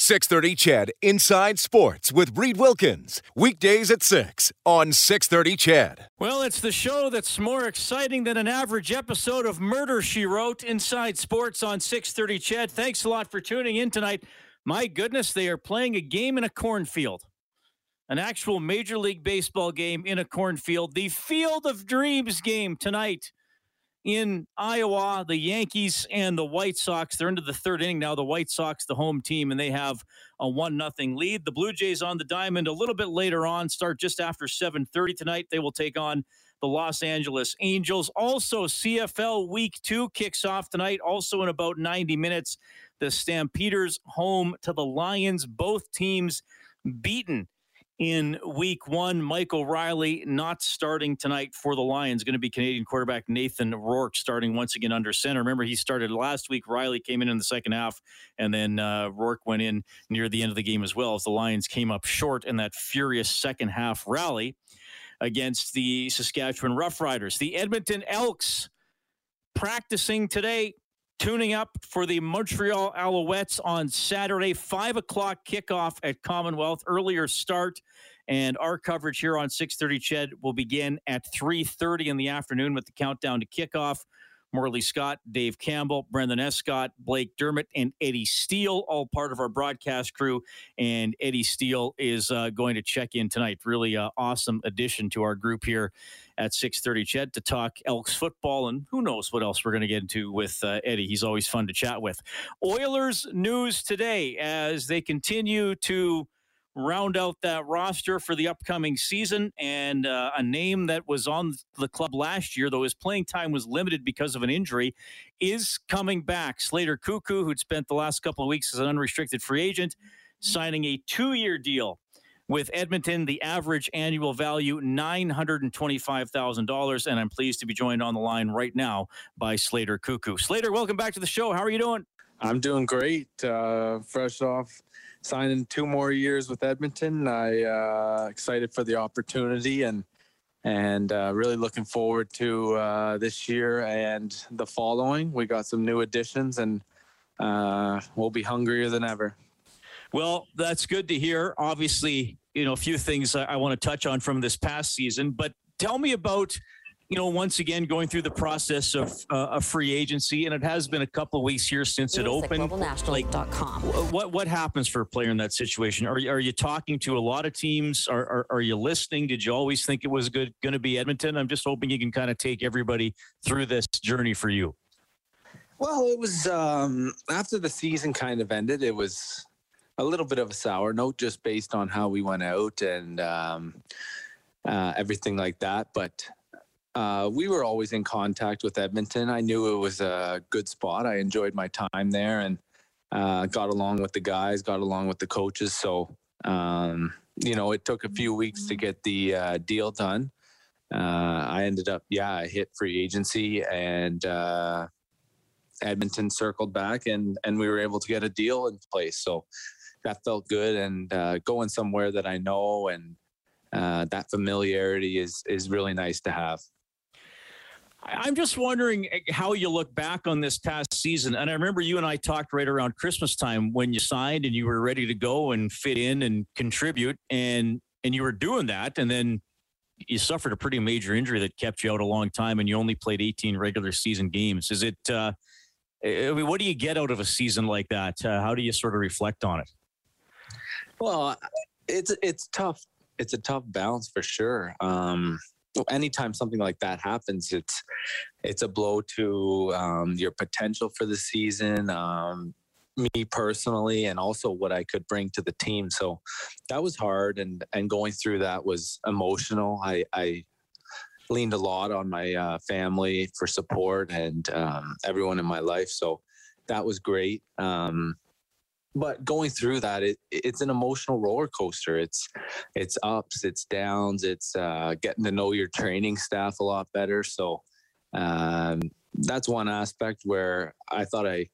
630 CHED Inside Sports with Reid Wilkins. Weekdays at 6 on 630 CHED. Well, it's the show that's more exciting than an average episode of Murder, She Wrote Inside Sports on 630 CHED. Thanks a lot for tuning in tonight. My goodness, they are playing a game in a cornfield. An actual Major League Baseball game in a cornfield. The Field of Dreams game tonight in Iowa, the Yankees and the White Sox. They're into the third inning now. The White Sox, the home team, and they have a one nothing lead. The Blue Jays on the diamond a little bit later on, start just after 7:30 tonight. They will take on the Los Angeles Angels. Also, CFL Week Two kicks off tonight. Also in about 90 minutes, the Stampeders home to the Lions. Both teams beaten in week one. Mike Reilly not starting tonight for the Lions. Going to be Canadian quarterback Nathan Rourke starting once again under center. Remember, he started last week. Reilly came in in the second half, and then uh, Rourke went in near the end of the game as well as the Lions came up short in that furious second half rally against the Saskatchewan Roughriders. The Edmonton Elks practicing today tuning up for the Montreal Alouettes on Saturday, 5 o'clock kickoff at Commonwealth. Earlier start. And our coverage here on 630 CHED will begin at 3.30 in the afternoon with the countdown to kickoff. Morley Scott, Dave Campbell, Brendan Escott, Blake Dermott, and Eddie Steele, all part of our broadcast crew. And Eddie Steele is uh, going to check in tonight. Really uh, awesome addition to our group here at 6.30 CHED to talk Elks football and who knows what else we're going to get into with uh, Eddie. He's always fun to chat with. Oilers news today as they continue to round out that roster for the upcoming season. And uh, a name that was on the club last year, though his playing time was limited because of an injury, is coming back. Slater Koekkoek, who'd spent the last couple of weeks as an unrestricted free agent, signing a two year deal. With Edmonton, the average annual value $925,000. And I'm pleased to be joined on the line right now by Slater Koekkoek. Slater, welcome back to the show. How are you doing? I'm doing great. Uh, fresh off signing two more years with Edmonton. I uh, excited for the opportunity and and uh, really looking forward to uh, this year and the following. We got some new additions and uh, we'll be hungrier than ever. Well, that's good to hear. Obviously, you know, a few things I, I want to touch on from this past season, but tell me about you know, once again going through the process of uh, a free agency, and it has been a couple of weeks here since it opened. Like, what what happens for a player in that situation? Are you, are you talking to a lot of teams? Are, are, are you listening? Did you always think it was good going to be Edmonton? I'm just hoping you can kind of take everybody through this journey for you. Well, it was um, after the season kind of ended. It was a little bit of a sour note, just based on how we went out and um, uh, everything like that. But uh, we were always in contact with Edmonton. I knew it was a good spot. I enjoyed my time there and uh, got along with the guys, got along with the coaches. So, um, you know, it took a few weeks to get the uh, deal done. Uh, I ended up, yeah, I hit free agency and uh, Edmonton circled back and, and we were able to get a deal in place. So that felt good and uh, going somewhere that I know and that familiarity is, is really nice to have. I'm just wondering eh, how you look back on this past season. And I remember you and I talked right around Christmas time when you signed and you were ready to go and fit in and contribute and and you were doing that and then you suffered a pretty major injury that kept you out a long time and you only played 18 regular season games. Is it uh I mean, what do you get out of a season like that? Uh, how do you sort of reflect on it? Well, it's it's tough. It's a tough balance for sure. Um, anytime something like that happens, it's it's a blow to um, your potential for the season. Um, me personally, and also what I could bring to the team. So that was hard, and and going through that was emotional. I, I leaned a lot on my uh, family for support and um, everyone in my life. So that was great. Um, but going through that, it it's an emotional roller coaster. It's it's ups, it's downs, it's uh, getting to know your training staff a lot better. So um, that's one aspect where I thought I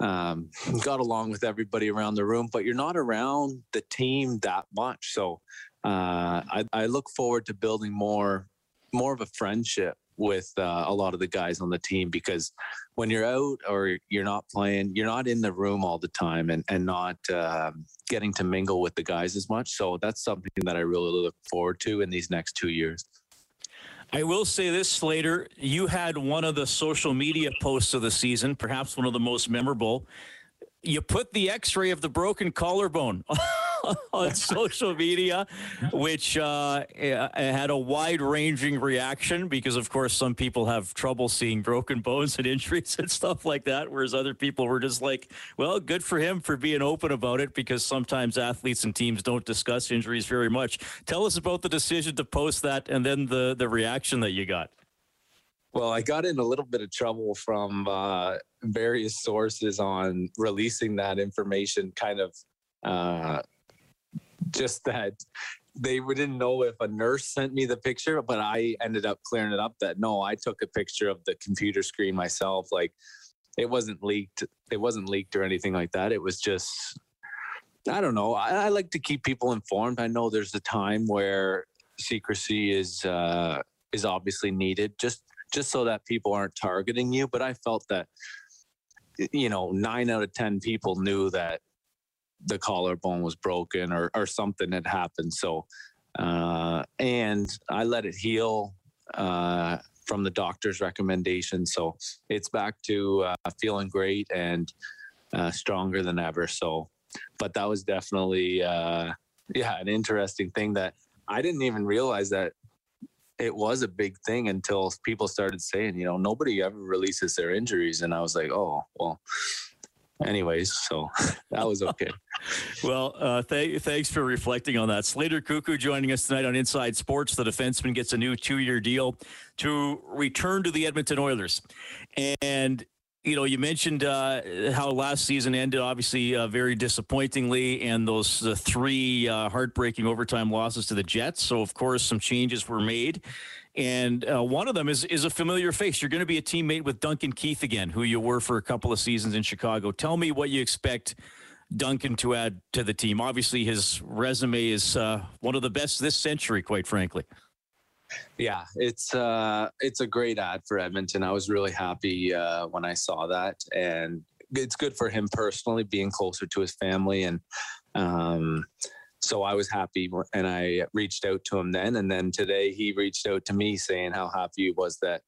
um, got along with everybody around the room, but you're not around the team that much. So uh, I, I look forward to building more more of a friendship with uh, a lot of the guys on the team because when you're out or you're not playing, you're not in the room all the time and and not uh, getting to mingle with the guys as much. So that's something that I really look forward to in these next two years. I will say this, Slater. You had one of the social media posts of the season, perhaps one of the most memorable. You put the x ray of the broken collarbone on social media, which uh, had a wide ranging reaction because, of course, some people have trouble seeing broken bones and injuries and stuff like that, whereas other people were just like, well, good for him for being open about it because sometimes athletes and teams don't discuss injuries very much. Tell us about the decision to post that and then the, the reaction that you got. Well, I got in a little bit of trouble from uh, various sources on releasing that information kind of uh, just that they didn't know if a nurse sent me the picture, but I ended up clearing it up that no, I took a picture of the computer screen myself. Like it wasn't leaked. It wasn't leaked or anything like that. It was just, I don't know. I, I like to keep people informed. I know there's a time where secrecy is uh, is obviously needed, just just so that people aren't targeting you. But I felt that you know nine out of ten people knew that the collarbone was broken or or something had happened. So, uh, and I let it heal uh, from the doctor's recommendation. So it's back to uh, feeling great and uh, stronger than ever. So, but that was definitely uh, yeah an interesting thing that I didn't even realize that it was a big thing until people started saying, you know, nobody ever releases their injuries. And I was like, oh, well, anyways, so that was okay. well, uh, th- thanks for reflecting on that. Slater Koekkoek joining us tonight on Inside Sports. The defenseman gets a new two-year deal to return to the Edmonton Oilers, and you know, you mentioned uh, how last season ended, obviously uh, very disappointingly, and those uh, three heartbreaking overtime losses to the Jets. So, of course, some changes were made, and uh, one of them is is a familiar face. You're going to be a teammate with Duncan Keith again, who you were for a couple of seasons in Chicago. Tell me what you expect Duncan to add to the team. Obviously, his resume is uh, one of the best this century, quite frankly. Yeah, it's uh, it's a great ad for Edmonton. I was really happy uh, when I saw that, and it's good for him personally, being closer to his family, and um, so I was happy, and I reached out to him then, and then today he reached out to me saying how happy he was that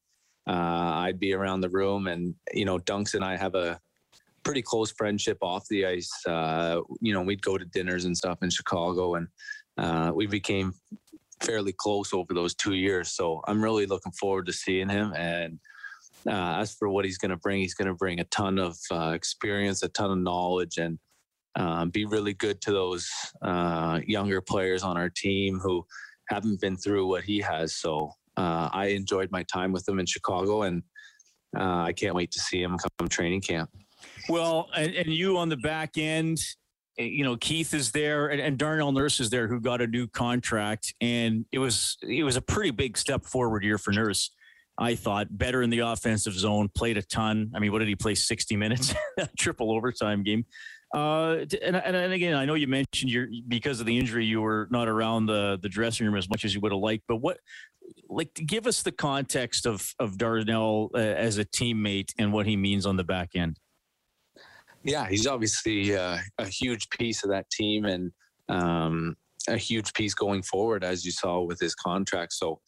uh, I'd be around the room, and you know, Dunks and I have a pretty close friendship off the ice. Uh, you know, we'd go to dinners and stuff in Chicago, and uh, we became fairly close over those two years. So I'm really looking forward to seeing him. And uh, as for what he's going to bring, he's going to bring a ton of uh, experience, a ton of knowledge, and um, be really good to those uh, younger players on our team who haven't been through what he has. So uh, I enjoyed my time with him in Chicago, and uh, I can't wait to see him come training camp. Well, and, and you on the back end, you know Keith is there and, and, Darnell Nurse is there who got a new contract and it was it was a pretty big step forward year for Nurse. I thought better in the offensive zone, played a ton. I mean, what did he play? Sixty minutes, triple overtime game. Uh, and, and, and again, I know you mentioned you because of the injury, you were not around the the dressing room as much as you would have liked. But what, like, give us the context of of Darnell uh, as a teammate and what he means on the back end. Yeah, he's obviously uh, a huge piece of that team and um, a huge piece going forward, as you saw with his contract. So,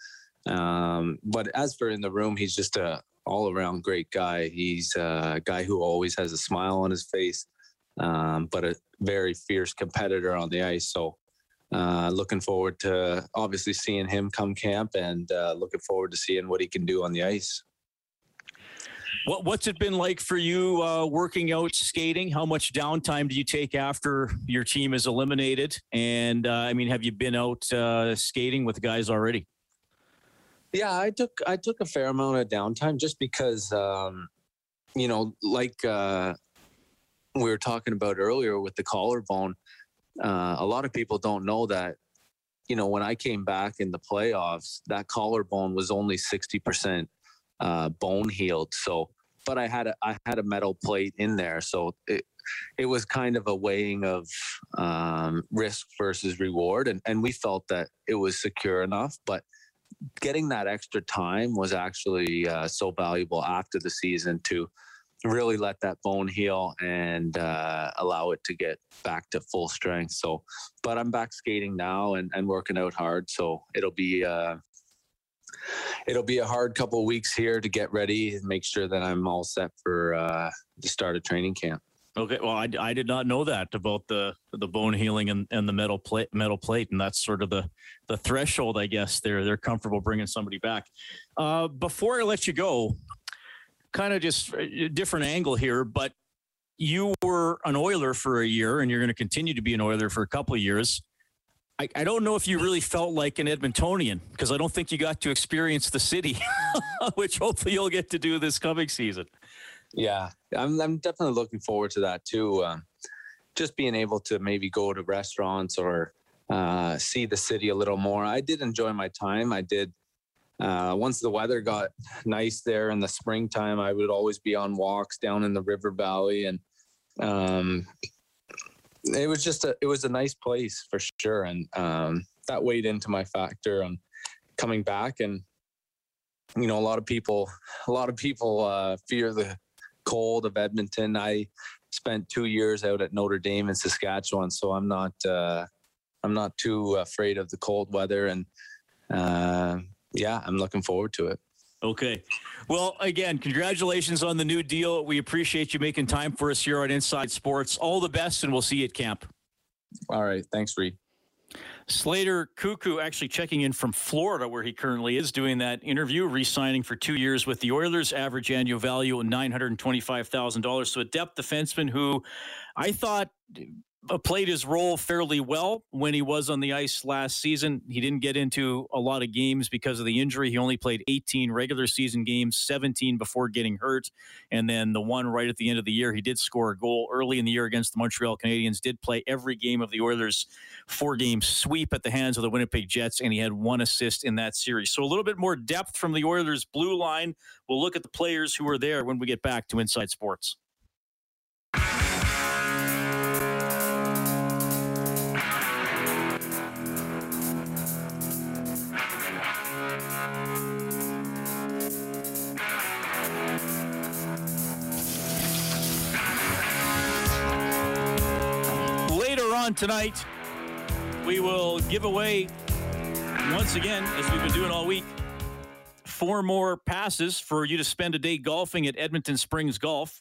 um, but as for in the room, he's just a all around great guy. He's a guy who always has a smile on his face, um, but a very fierce competitor on the ice. So, uh, looking forward to obviously seeing him come camp and uh, looking forward to seeing what he can do on the ice. What, what's it been like for you uh, working out skating? How much downtime do you take after your team is eliminated? And uh, I mean, have you been out uh, skating with guys already? Yeah, I took I took a fair amount of downtime just because, um, you know, like uh, we were talking about earlier with the collarbone, uh, a lot of people don't know that. You know, when I came back in the playoffs, that collarbone was only sixty percent uh, bone healed. So, but I had a I had a metal plate in there, so it it was kind of a weighing of um, risk versus reward, and and we felt that it was secure enough, but getting that extra time was actually uh, so valuable after the season to really let that bone heal and uh, allow it to get back to full strength. So, but I'm back skating now and, and working out hard. So it'll be uh, it'll be a hard couple of weeks here to get ready and make sure that I'm all set for uh, the start of training camp. Okay, well, I, I did not know that about the the bone healing and, and the metal plate metal plate, and that's sort of the the threshold, I guess. They're they're comfortable bringing somebody back. Uh, before I let you go, kind of just a different angle here, but you were an Oiler for a year, and you're going to continue to be an Oiler for a couple of years. I, I don't know if you really felt like an Edmontonian because I don't think you got to experience the city, which hopefully you'll get to do this coming season. Yeah, I'm I'm definitely looking forward to that too. Um, just being able to maybe go to restaurants or uh, see the city a little more. I did enjoy my time. I did uh, once the weather got nice there in the springtime, I would always be on walks down in the river valley, and um, it was just a it was a nice place for sure, and um, that weighed into my factor on coming back. And you know, a lot of people, a lot of people uh, fear the cold of Edmonton. I spent two years out at Notre Dame in Saskatchewan, so I'm not uh, I'm not too afraid of the cold weather and. Uh, yeah, I'm looking forward to it. Okay. Well, again, congratulations on the new deal. We appreciate you making time for us here on Inside Sports. All the best, and we'll see you at camp. All right. Thanks, Reid. Slater Koekkoek actually checking in from Florida, where he currently is doing that interview, re signing for two years with the Oilers, average annual value of $925,000. So a depth defenseman who I thought Uh, played his role fairly well when he was on the ice last season. He didn't get into a lot of games because of the injury. He only played 18 regular season games, 17 before getting hurt, and then the one right at the end of the year. He did score a goal early in the year against the Montreal Canadiens. Did play every game of the Oilers' four-game sweep at the hands of the Winnipeg Jets, and he had one assist in that series. So a little bit more depth from the Oilers' blue line. We'll look at the players who are there when we get back to Inside Sports. On tonight, we will give away once again, as we've been doing all week, four more passes for you to spend a day golfing at Edmonton Springs Golf.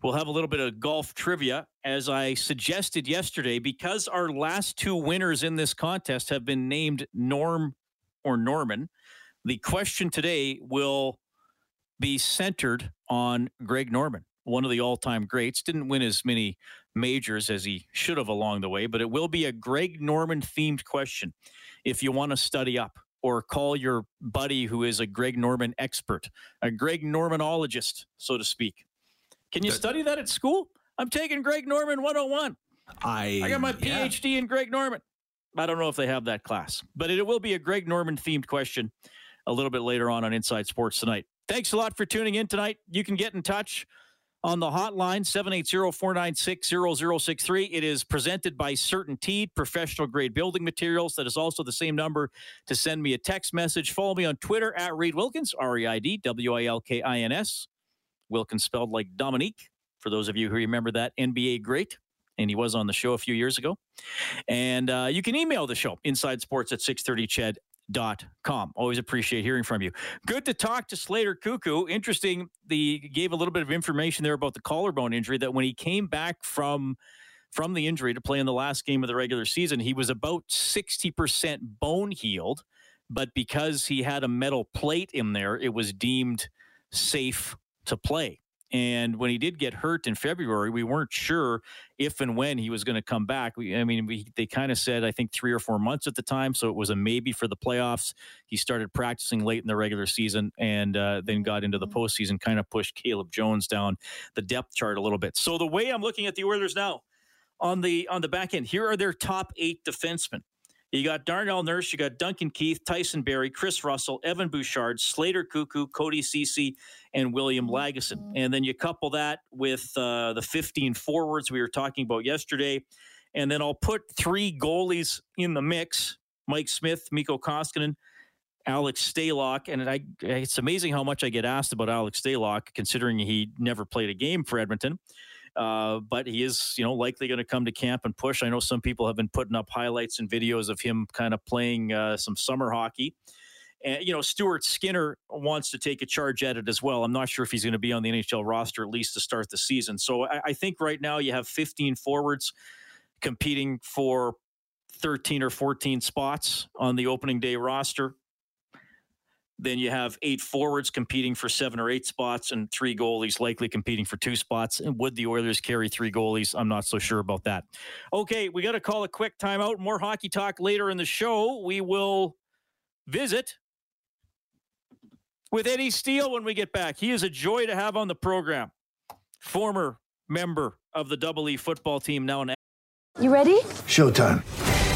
We'll have a little bit of golf trivia, as I suggested yesterday, because our last two winners in this contest have been named Norm or Norman. The question today will be centered on Greg Norman, one of the all time greats. Didn't win as many majors as he should have along the way, but it will be a Greg Norman themed question if you want to study up or call your buddy who is a Greg Norman expert, a Greg Normanologist, so to speak. Can you study that at school? I'm taking Greg Norman 101. I I got my PhD yeah. in Greg Norman. I don't know if they have that class, but it will be a Greg Norman themed question a little bit later on on Inside Sports tonight. Thanks a lot for tuning in tonight. You can get in touch on the hotline 780-496-0063 it is presented by CertainTeed professional grade building materials. That is also the same number to send me a text message. Follow me on twitter at reid wilkins r-e-i-d-w-i-l-k-i-n-s wilkins spelled like dominique for those of you who remember that nba great and he was on the show a few years ago. And uh, you can email the show, inside sports at 630ched dot com. Always appreciate hearing from you. Good to talk to Slater Koekkoek. Interesting. The gave a little bit of information there about the collarbone injury that when he came back from from the injury to play in the last game of the regular season, he was about 60% bone healed, but because he had a metal plate in there, it was deemed safe to play. And when he did get hurt in February, we weren't sure if and when he was going to come back. We, I mean, we, they kind of said, I think, three or four months at the time. So it was a maybe for the playoffs. He started practicing late in the regular season and uh, then got into the postseason, kind of pushed Caleb Jones down the depth chart a little bit. So the way I'm looking at the Oilers now on the on the back end, here are their top eight defensemen. You got Darnell Nurse, you got Duncan Keith, Tyson Barrie, Kris Russell, Evan Bouchard, Slater Koekkoek, Cody Ceci, and William Lagesson. And then you couple that with uh, the 15 forwards we were talking about yesterday. And then I'll put three goalies in the mix Mike Smith, Mikko Koskinen, Alex Stalock. And I, it's amazing how much I get asked about Alex Stalock, considering he never played a game for Edmonton. Uh, but he is, you know, likely going to come to camp and push. I know some people have been putting up highlights and videos of him kind of playing uh, some summer hockey. And, you know, Stuart Skinner wants to take a charge at it as well. I'm not sure if he's going to be on the NHL roster at least to start the season. So I, I think right now you have 15 forwards competing for 13 or 14 spots on the opening day roster. Then you have eight forwards competing for seven or eight spots, and three goalies likely competing for two spots. And would the Oilers carry three goalies? I'm not so sure about that. Okay, we got to call a quick timeout. More hockey talk later in the show. We will visit with Eddie Steele when we get back. He is a joy to have on the program. Former member of the Double E football team, now an. You ready? Showtime.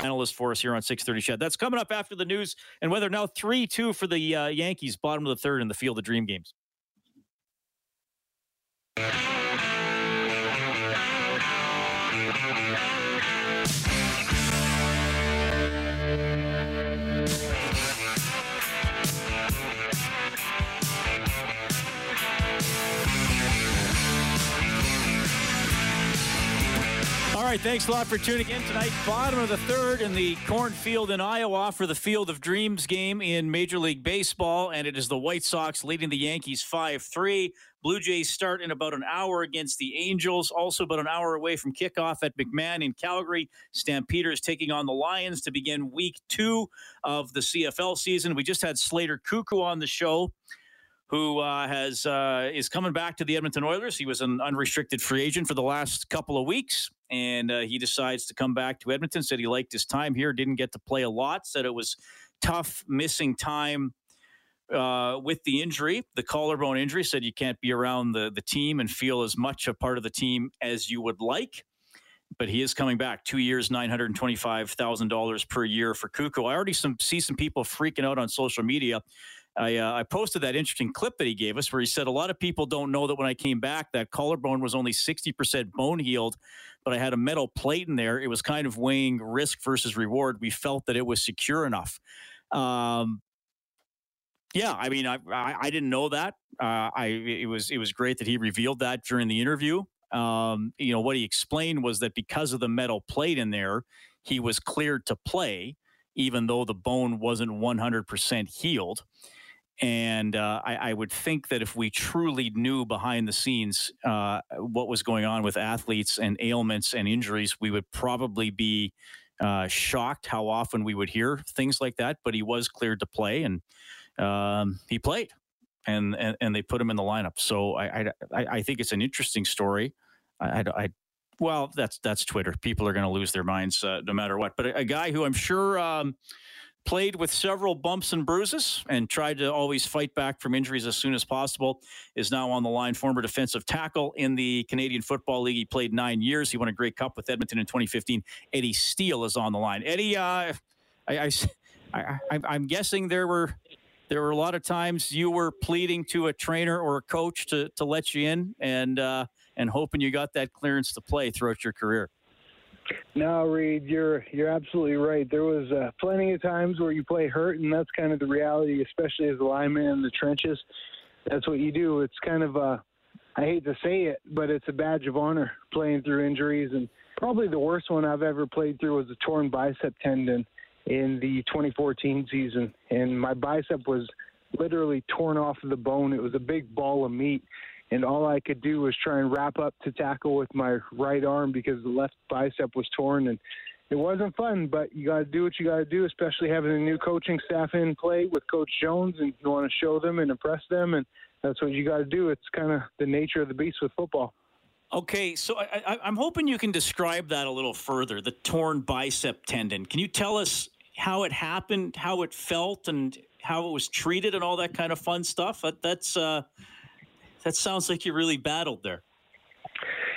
Analyst for us here on 630 CHED. That's coming up after the news and weather now 3-2 for the uh, Yankees, bottom of the third in the Field of Dream games. Right, thanks a lot for tuning in tonight. Bottom of the third in the cornfield in Iowa for the Field of Dreams game in Major League Baseball, and it is the White Sox leading the Yankees 5 3. Blue Jays start in about an hour against the Angels, also about an hour away from kickoff at McMahon in Calgary. Stampeders taking on the Lions to begin week two of the CFL season. We just had Slater Koekkoek on the show who uh, has uh, is coming back to the Edmonton Oilers. He was an unrestricted free agent for the last couple of weeks, and uh, he decides to come back to Edmonton. Said he liked his time here, didn't get to play a lot. Said it was tough missing time uh, with the injury, the collarbone injury. Said you can't be around the the team and feel as much a part of the team as you would like. But he is coming back. Two years, nine hundred twenty-five thousand dollars per year for Koekkoek. I already some, see some people freaking out on social media. I, uh, I posted that interesting clip that he gave us where he said a lot of people don't know that when I came back that collarbone was only 60% bone healed, but I had a metal plate in there. It was kind of weighing risk versus reward. We felt that it was secure enough. Um, yeah, I mean, I, I, I didn't know that. Uh, I it was it was great that he revealed that during the interview. Um, you know what he explained was that because of the metal plate in there, he was cleared to play, even though the bone wasn't 100% healed. And uh, I, I, would think that if we truly knew behind the scenes uh, what was going on with athletes and ailments and injuries, we would probably be uh, shocked how often we would hear things like that. But he was cleared to play, and um, he played, and, and and they put him in the lineup. So I I, I think it's an interesting story. I, I, well, that's that's Twitter. People are going to lose their minds uh, no matter what. But a, a, guy who I'm sure. Um, played with several bumps and bruises and tried to always fight back from injuries as soon as possible, is now on the line. Former defensive tackle in the Canadian Football League. He played nine years. He won a Grey Cup with Edmonton in 2015. Eddie Steele is on the line. Eddie, uh, I, I, I, I'm guessing there were there were a lot of times you were pleading to a trainer or a coach to to let you in and uh, and hoping you got that clearance to play throughout your career. No, Reid, you're you're absolutely right. There was uh, plenty of times where you play hurt, and that's kind of the reality, especially as a lineman in the trenches. That's what you do. It's kind of uh, I hate to say it, but it's a badge of honor playing through injuries. And probably the worst one I've ever played through was a torn bicep tendon in the 2014 season. And my bicep was literally torn off of the bone. It was a big ball of meat. And all I could do was try and wrap up to tackle with my right arm because the left bicep was torn. And it wasn't fun, but you got to do what you got to do, especially having a new coaching staff in play with Coach Jones, and you want to show them and impress them, and that's what you got to do. It's kind of the nature of the beast with football. Okay, so I, I'm hoping you can describe that a little further. The torn bicep tendon. Can you tell us how it happened, how it felt, and how it was treated, and all that kind of fun stuff? That, that's uh, that sounds like you really battled there.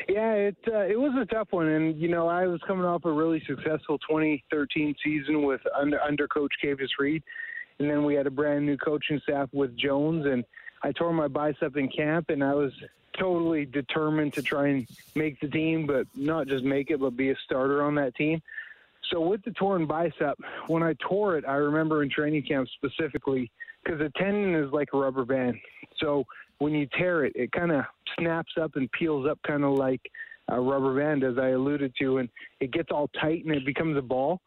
Yeah, it uh, it was a tough one, and you know I was coming off a really successful 2013 season with under under Coach Kavis Reed, and then we had a brand new coaching staff with Jones, and I tore my bicep in camp, and I was totally determined to try and make the team, but not just make it, but be a starter on that team. So with the torn bicep, when I tore it, I remember in training camp specifically because a tendon is like a rubber band. So when you tear it, it kind of snaps up and peels up, kind of like a rubber band, as I alluded to, and it gets all tight and it becomes a ball.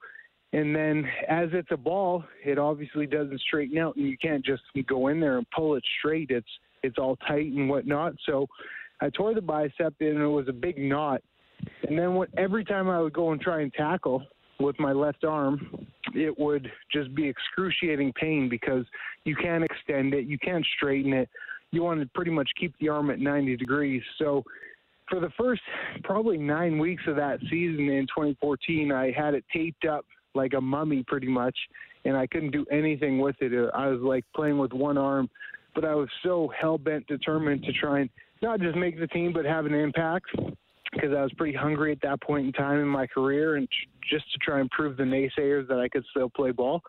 And then as it's a ball, it obviously doesn't straighten out, and you can't just go in there and pull it straight. It's it's all tight and whatnot. So I tore the bicep, and it was a big knot. And then what, every time I would go and try and tackle with my left arm, it would just be excruciating pain because you can't extend it, you can't straighten it. You want to pretty much keep the arm at 90 degrees. So for the first probably nine weeks of that season in 2014, I had it taped up like a mummy pretty much, and I couldn't do anything with it. I was like playing with one arm, but I was so hell bent determined to try and not just make the team, but have an impact because I was pretty hungry at that point in time in my career, and just to try and prove the naysayers that I could still play ball.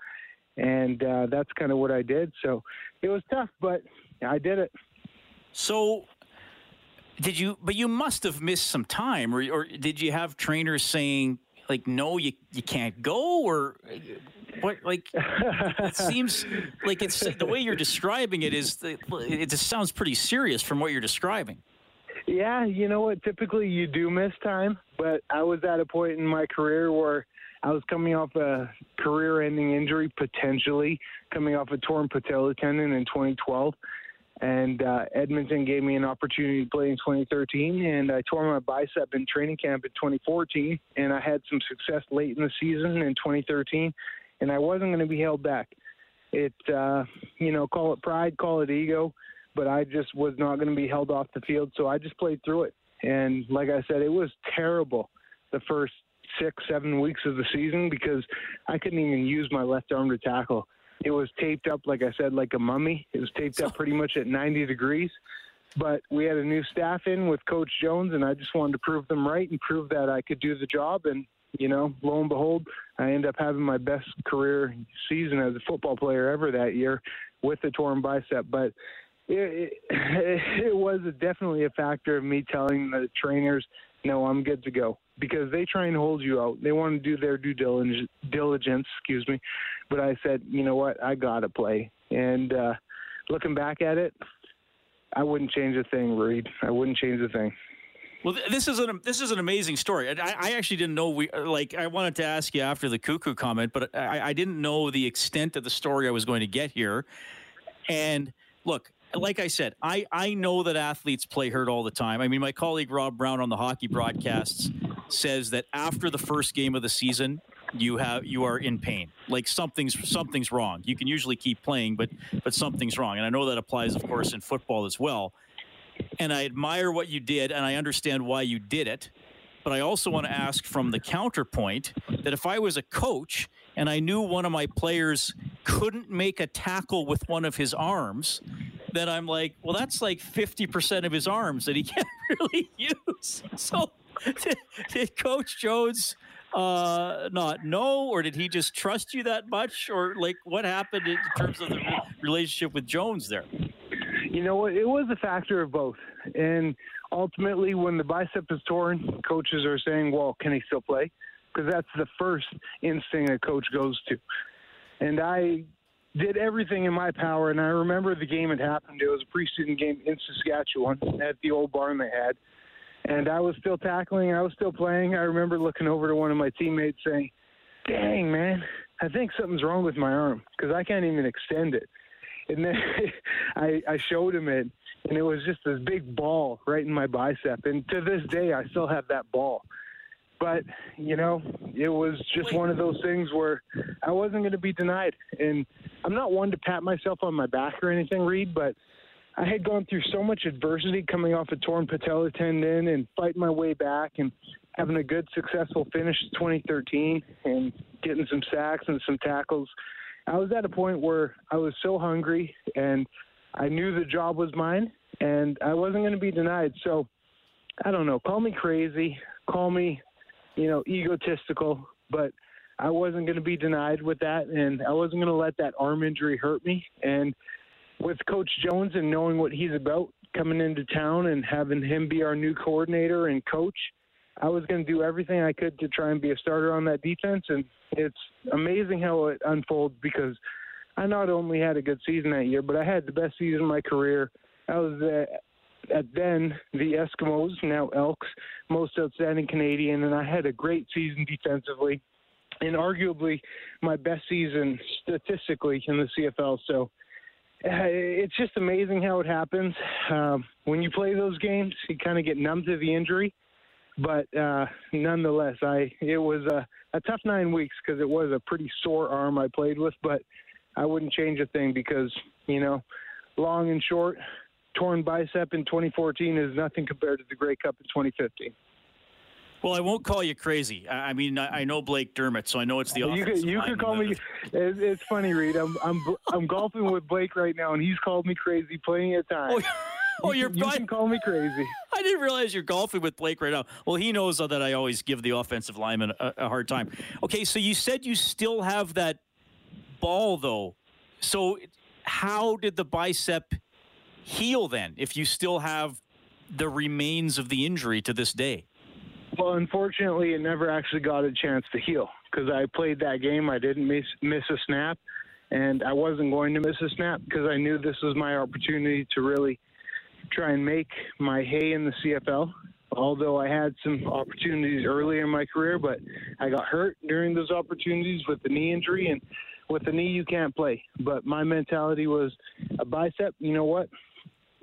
And uh, that's kind of what I did. So it was tough, but I did it. So, did you? But you must have missed some time, or, or did you have trainers saying like, "No, you you can't go," or what? Like, it seems like it's the way you're describing it is. It just sounds pretty serious from what you're describing. Yeah, you know what? Typically, you do miss time, but I was at a point in my career where I was coming off a career-ending injury, potentially coming off a torn patella tendon in 2012, and uh, Edmonton gave me an opportunity to play in 2013, and I tore my bicep in training camp in 2014, and I had some success late in the season in 2013, and I wasn't going to be held back. It, uh, you know, call it pride, call it ego but I just was not going to be held off the field. So I just played through it. And like I said, it was terrible the first six, seven weeks of the season because I couldn't even use my left arm to tackle. It was taped up, like I said, like a mummy. It was taped up pretty much at 90 degrees. But we had a new staff in with Coach Jones, and I just wanted to prove them right and prove that I could do the job. And, you know, lo and behold, I end up having my best career season as a football player ever that year with the torn bicep. But it, it, it was definitely a factor of me telling the trainers, no, I'm good to go because they try and hold you out. They want to do their due diligence, diligence, excuse me. But I said, you know what, I gotta play. And uh, looking back at it, I wouldn't change a thing, Reid. I wouldn't change a thing. Well, this is an this is an amazing story. I, I, actually didn't know we like. I wanted to ask you after the Koekkoek comment, but I, I didn't know the extent of the story I was going to get here. And look, like I said, I, I know that athletes play hurt all the time. I mean, my colleague Rob Brown on the hockey broadcasts says that after the first game of the season, you have you are in pain. Like something's something's wrong. You can usually keep playing, but but something's wrong. And I know that applies, of course, in football as well. And I admire what you did, and I understand why you did it. But I also want to ask from the counterpoint that if I was a coach and I knew one of my players couldn't make a tackle with one of his arms, then I'm like, well, that's like 50% of his arms that he can't really use. So did, did Coach Jones uh, not know, or did he just trust you that much? Or like what happened in terms of the relationship with Jones there? You know? It was a factor of both. And ultimately, when the bicep is torn, coaches are saying, well, can he still play? Because that's the first instinct a coach goes to. And I did everything in my power. And I remember the game had happened. It was a preseason game in Saskatchewan at the old barn they had. And I was still tackling. I was still playing. I remember looking over to one of my teammates saying, Dang, man, I think something's wrong with my arm because I can't even extend it. And then I, I showed him it, and it was just this big ball right in my bicep. And to this day, I still have that ball. But, you know, it was just one of those things where I wasn't going to be denied. And I'm not one to pat myself on my back or anything, Reid, but I had gone through so much adversity coming off a torn patella tendon and fighting my way back and having a good, successful finish 2013 and getting some sacks and some tackles. I was at a point where I was so hungry and I knew the job was mine and I wasn't going to be denied. So I don't know. Call me crazy. Call me you know, egotistical, but I wasn't going to be denied with that, and I wasn't going to let that arm injury hurt me. And with Coach Jones and knowing what he's about coming into town and having him be our new coordinator and coach, I was going to do everything I could to try and be a starter on that defense. And it's amazing how it unfolds because I not only had a good season that year, but I had the best season of my career. I was uh, then the Eskimos, now Elks, most outstanding Canadian, and I had a great season defensively, and arguably my best season statistically in the CFL. So uh, it's just amazing how it happens. Um, when you play those games, you kind of get numb to the injury, but uh, nonetheless, I it was a, a tough nine weeks because it was a pretty sore arm I played with, but I wouldn't change a thing because you know, long and short, torn bicep in 2014 is nothing compared to the Grey Cup in 2015. Well, I won't call you crazy. I mean, I know Blake Dermott, so I know it's the. You could, you could call me. It's funny, Reid. I'm I'm I'm golfing with Blake right now, and he's called me crazy plenty of times. Oh, oh you're you can call me crazy. I didn't realize you're golfing with Blake right now. Well, he knows that I always give the offensive lineman a, a hard time. Okay, so you said you still have that ball though. So how did the bicep heal then if you still have the remains of the injury to this day? Well, unfortunately, it never actually got a chance to heal because I played that game. I didn't miss miss a snap, and I wasn't going to miss a snap because I knew this was my opportunity to really try and make my hay in the CFL. Although I had some opportunities early in my career, but I got hurt during those opportunities with the knee injury, and with the knee you can't play. But my mentality was a bicep. You know what?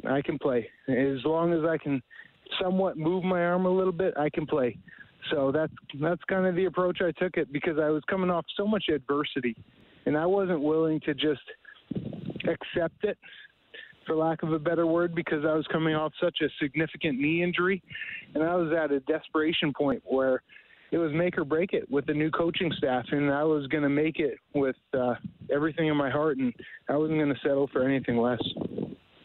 I can play as long as I can somewhat move my arm a little bit. I can play. So that's that's kind of the approach I took it because I was coming off so much adversity, and I wasn't willing to just accept it, for lack of a better word, because I was coming off such a significant knee injury, and I was at a desperation point where it was make or break it with the new coaching staff, and I was going to make it with uh, everything in my heart, and I wasn't going to settle for anything less.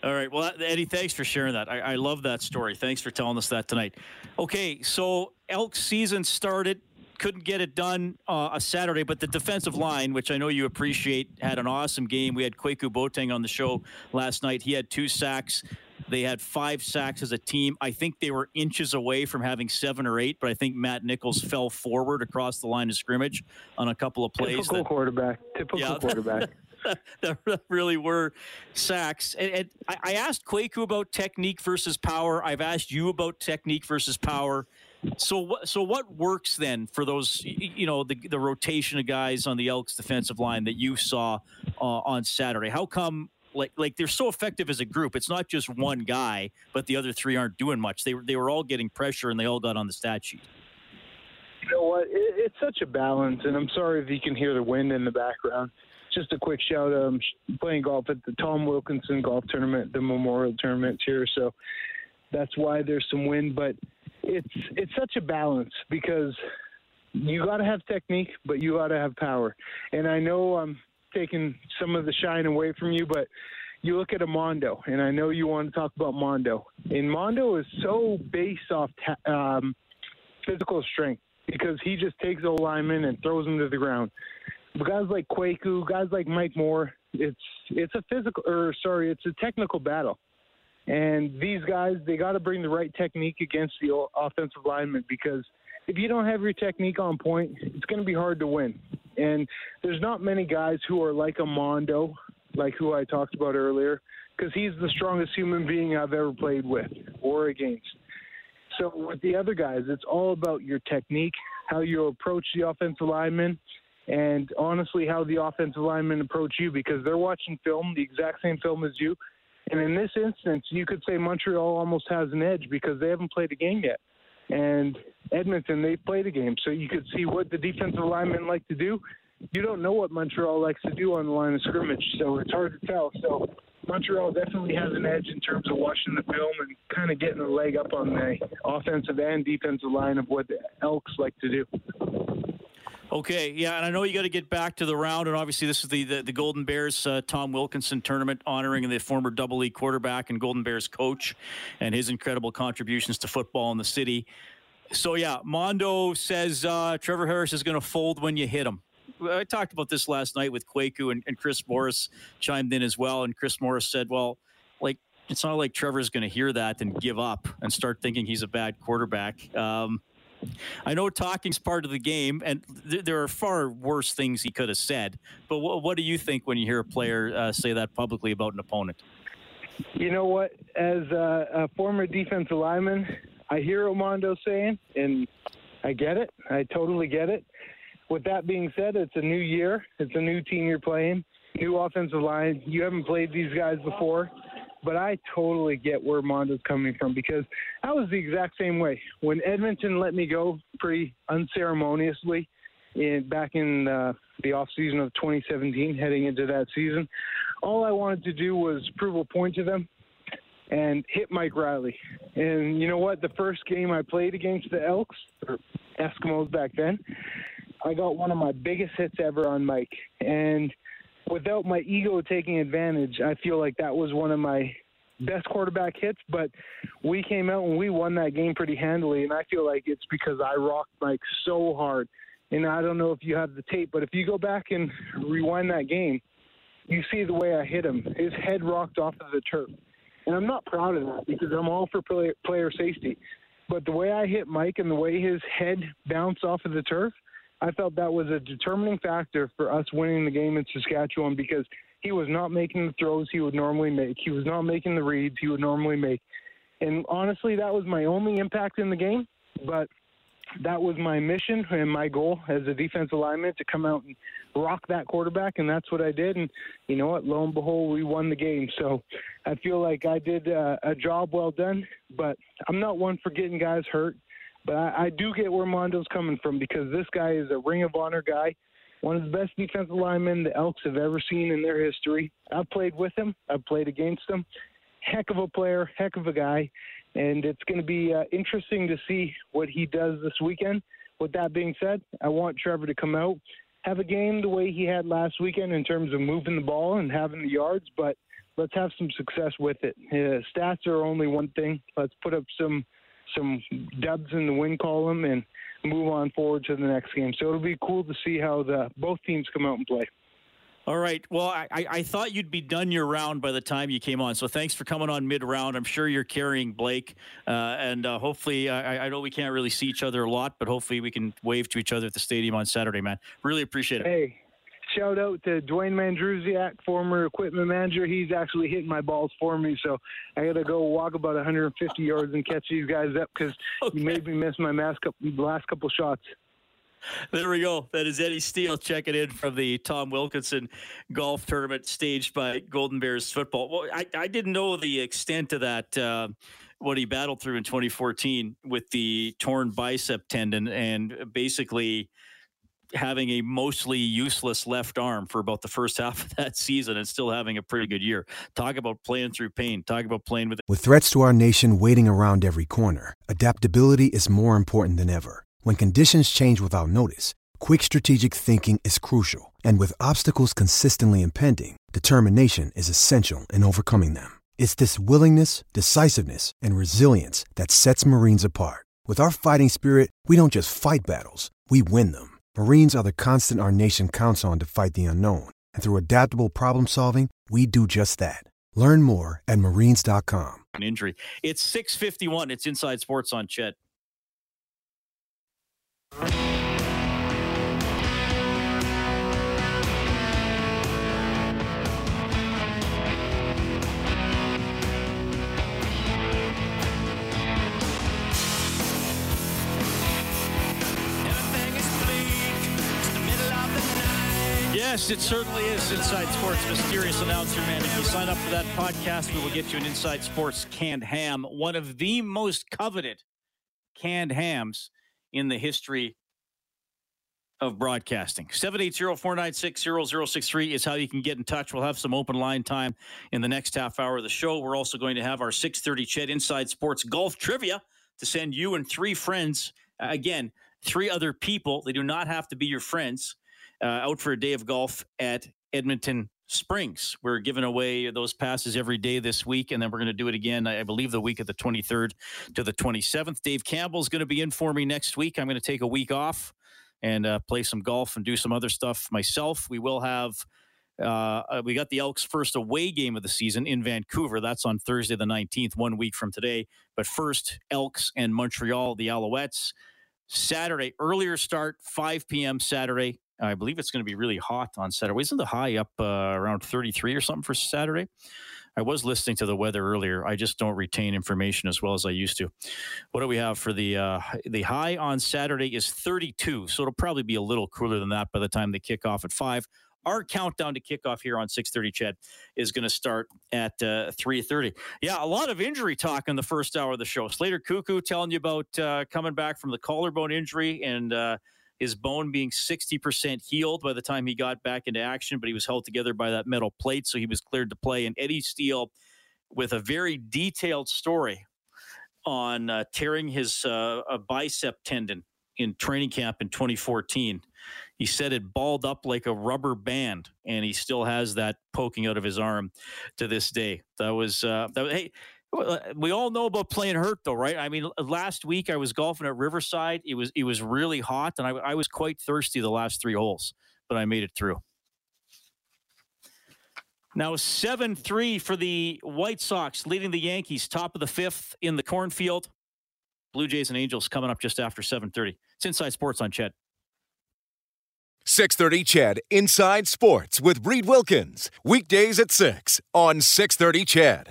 All right. Well, Eddie, thanks for sharing that. I, I, love that story. Thanks for telling us that tonight. Okay, so elk season started. Couldn't get it done uh, a Saturday, but the defensive line, which I know you appreciate, had an awesome game. We had Kwaku Boateng on the show last night. He had two sacks. They had five sacks as a team. I think they were inches away from having seven or eight, but I think Matt Nichols fell forward across the line of scrimmage on a couple of plays. Typical that, quarterback. Typical yeah, quarterback. that really were sacks. And, and I, I asked Kwaku about technique versus power. I've asked you about technique versus power. So what? So what works then for those? You know, the the rotation of guys on the Elks defensive line that you saw uh, on Saturday. How come? Like, like they're so effective as a group. It's not just one guy, but the other three aren't doing much. They were they were all getting pressure, and they all got on the stat sheet. You know what? It, it's such a balance, and I'm sorry if you can hear the wind in the background just a quick shout. I'm playing golf at the Tom Wilkinson Golf Tournament, the Memorial Tournament here, so that's why there's some wind. But it's it's such a balance because you got to have technique, but you got to have power. And I know I'm taking some of the shine away from you, but you look at a Mondo, and I know you want to talk about Mondo. And Mondo is so based off ta- um, physical strength because he just takes a lineman and throws him to the ground guys like Kwaku, guys like Mike Moore, it's it's a physical or sorry, it's a technical battle. And these guys, they got to bring the right technique against the offensive lineman because if you don't have your technique on point, it's going to be hard to win. And there's not many guys who are like a Mondo, like who I talked about earlier, because he's the strongest human being I've ever played with or against. So with the other guys, it's all about your technique, how you approach the offensive lineman, and honestly, how the offensive linemen approach you because they're watching film, the exact same film as you. And in this instance, you could say Montreal almost has an edge because they haven't played a game yet. And Edmonton, they've played a game. So you could see what the defensive linemen like to do. You don't know what Montreal likes to do on the line of scrimmage, so it's hard to tell. So Montreal definitely has an edge in terms of watching the film and kind of getting a leg up on the offensive and defensive line of what the Elks like to do. Okay, yeah, and I know you got to get back to the round, and obviously this is the the, the Golden Bears uh, Tom Wilkinson tournament honoring the former Double E quarterback and Golden Bears coach, and his incredible contributions to football in the city. So yeah, Mondo says uh, Trevor Harris is going to fold when you hit him. I talked about this last night with Kwaku and, and Chris Morris chimed in as well, and Chris Morris said, "Well, like it's not like Trevor's going to hear that and give up and start thinking he's a bad quarterback." Um, I know talking's part of the game, and th- there are far worse things he could have said. But wh- what do you think when you hear a player uh, say that publicly about an opponent? You know what? As a, a former defensive lineman, I hear Mondo's saying, and I get it. I totally get it. With that being said, it's a new year. It's a new team you're playing, new offensive line. You haven't played these guys before. But I totally get where Mondo's coming from because I was the exact same way. When Edmonton let me go pretty unceremoniously in, back in uh, the off season of 2017, heading into that season, all I wanted to do was prove a point to them and hit Mike Reilly. And you know what? The first game I played against the Elks, or Eskimos back then, I got one of my biggest hits ever on Mike. And – without my ego taking advantage, I feel like that was one of my best quarterback hits. But we came out and we won that game pretty handily, and I feel like it's because I rocked Mike so hard. And I don't know if you have the tape, but if you go back and rewind that game, you see the way I hit him. His head rocked off of the turf. And I'm not proud of that because I'm all for player, safety. But the way I hit Mike and the way his head bounced off of the turf – I felt that was a determining factor for us winning the game in Saskatchewan because he was not making the throws he would normally make. He was not making the reads he would normally make. And honestly, that was my only impact in the game. But that was my mission and my goal as a defensive lineman to come out and rock that quarterback, and that's what I did. And you know what? Lo and behold, we won the game. So I feel like I did uh, a job well done. But I'm not one for getting guys hurt. But I, I do get where Mondo's coming from because this guy is a Ring of Honor guy, one of the best defensive linemen the Elks have ever seen in their history. I've played with him, I've played against him. Heck of a player, heck of a guy. And it's going to be uh, interesting to see what he does this weekend. With that being said, I want Trevor to come out, have a game the way he had last weekend in terms of moving the ball and having the yards, but let's have some success with it. Uh, stats are only one thing. Let's put up some some dubs in the win column and move on forward to the next game. So it'll be cool to see how the both teams come out and play. All right. Well, I, I thought you'd be done your round by the time you came on. So thanks for coming on mid round. I'm sure you're carrying Blake. Uh, and uh, hopefully, I, I, know we can't really see each other a lot, but hopefully we can wave to each other at the stadium on Saturday, man. Really appreciate it. Hey, shout out to Dwayne Mandrusiak, former equipment manager. He's actually hitting my balls for me, so I got to go walk about 150 yards and catch these guys up because okay. you made me miss my last couple, last couple shots. There we go. That is Eddie Steele checking in from the Tom Wilkinson golf tournament staged by Golden Bears football. Well, I, I didn't know the extent of that. Uh, what he battled through in 2014 with the torn bicep tendon and basically having a mostly useless left arm for about the first half of that season and still having a pretty good year. Talk about playing through pain. Talk about playing with. With threats to our nation waiting around every corner, adaptability is more important than ever. When conditions change without notice, quick strategic thinking is crucial. And with obstacles consistently impending, determination is essential in overcoming them. It's this willingness, decisiveness, and resilience that sets Marines apart. With our fighting spirit, we don't just fight battles, we win them. Marines are the constant our nation counts on to fight the unknown. And through adaptable problem solving, we do just that. Learn more at marines.com. An injury. It's 651. It's Inside Sports on CHED. Yes, it certainly is Inside Sports Mysterious Announcer Man. If you sign up for that podcast, we will get you an Inside Sports canned ham, one of the most coveted canned hams in the history of broadcasting. 780-496-0063 is how you can get in touch. We'll have some open line time in the next half hour of the show. We're also going to have our 630 CHED Inside Sports Golf Trivia to send you and three friends, again, three other people. They do not have to be your friends, uh, out for a day of golf at Edmonton Springs. We're giving away those passes every day this week, and then we're going to do it again, I believe, the week of the 23rd to the 27th. Dave Campbell is going to be in for me next week. I'm going to take a week off and uh, play some golf and do some other stuff myself. We will have. Uh, we got the Elks' first away game of the season in Vancouver. That's on Thursday, the 19th, one week from today. But first, Elks and Montreal, the Alouettes. Saturday, earlier start, 5 p.m. Saturday. I believe it's going to be really hot on Saturday. Isn't the high up uh, around 33 or something for Saturday? I was listening to the weather earlier. I just don't retain information as well as I used to. What do we have for the uh, the high on Saturday is 32, so it'll probably be a little cooler than that by the time they kick off at five. Our countdown to kickoff here on 6:30, CHED, is going to start at uh, 3:30. Yeah, a lot of injury talk in the first hour of the show. Slater Koekkoek telling you about uh, coming back from the collarbone injury and uh, his bone being 60% healed by the time he got back into action, but he was held together by that metal plate, so he was cleared to play. And Eddie Steele, with a very detailed story on uh, tearing his uh, bicep tendon in training camp in 2014. He said it balled up like a rubber band, and he still has that poking out of his arm to this day. That was, uh, that was hey, Uh, we all know about playing hurt though, right? I mean, last week I was golfing at Riverside. It was it was really hot, and I, I was quite thirsty the last three holes, but I made it through. Now seven three for the White Sox, leading the Yankees, top of the fifth in the cornfield. Blue Jays and Angels coming up just after seven thirty. It's Inside Sports on CHED. 630 CHED Inside Sports with Reid Wilkins. Weekdays at 6 on 630 CHED.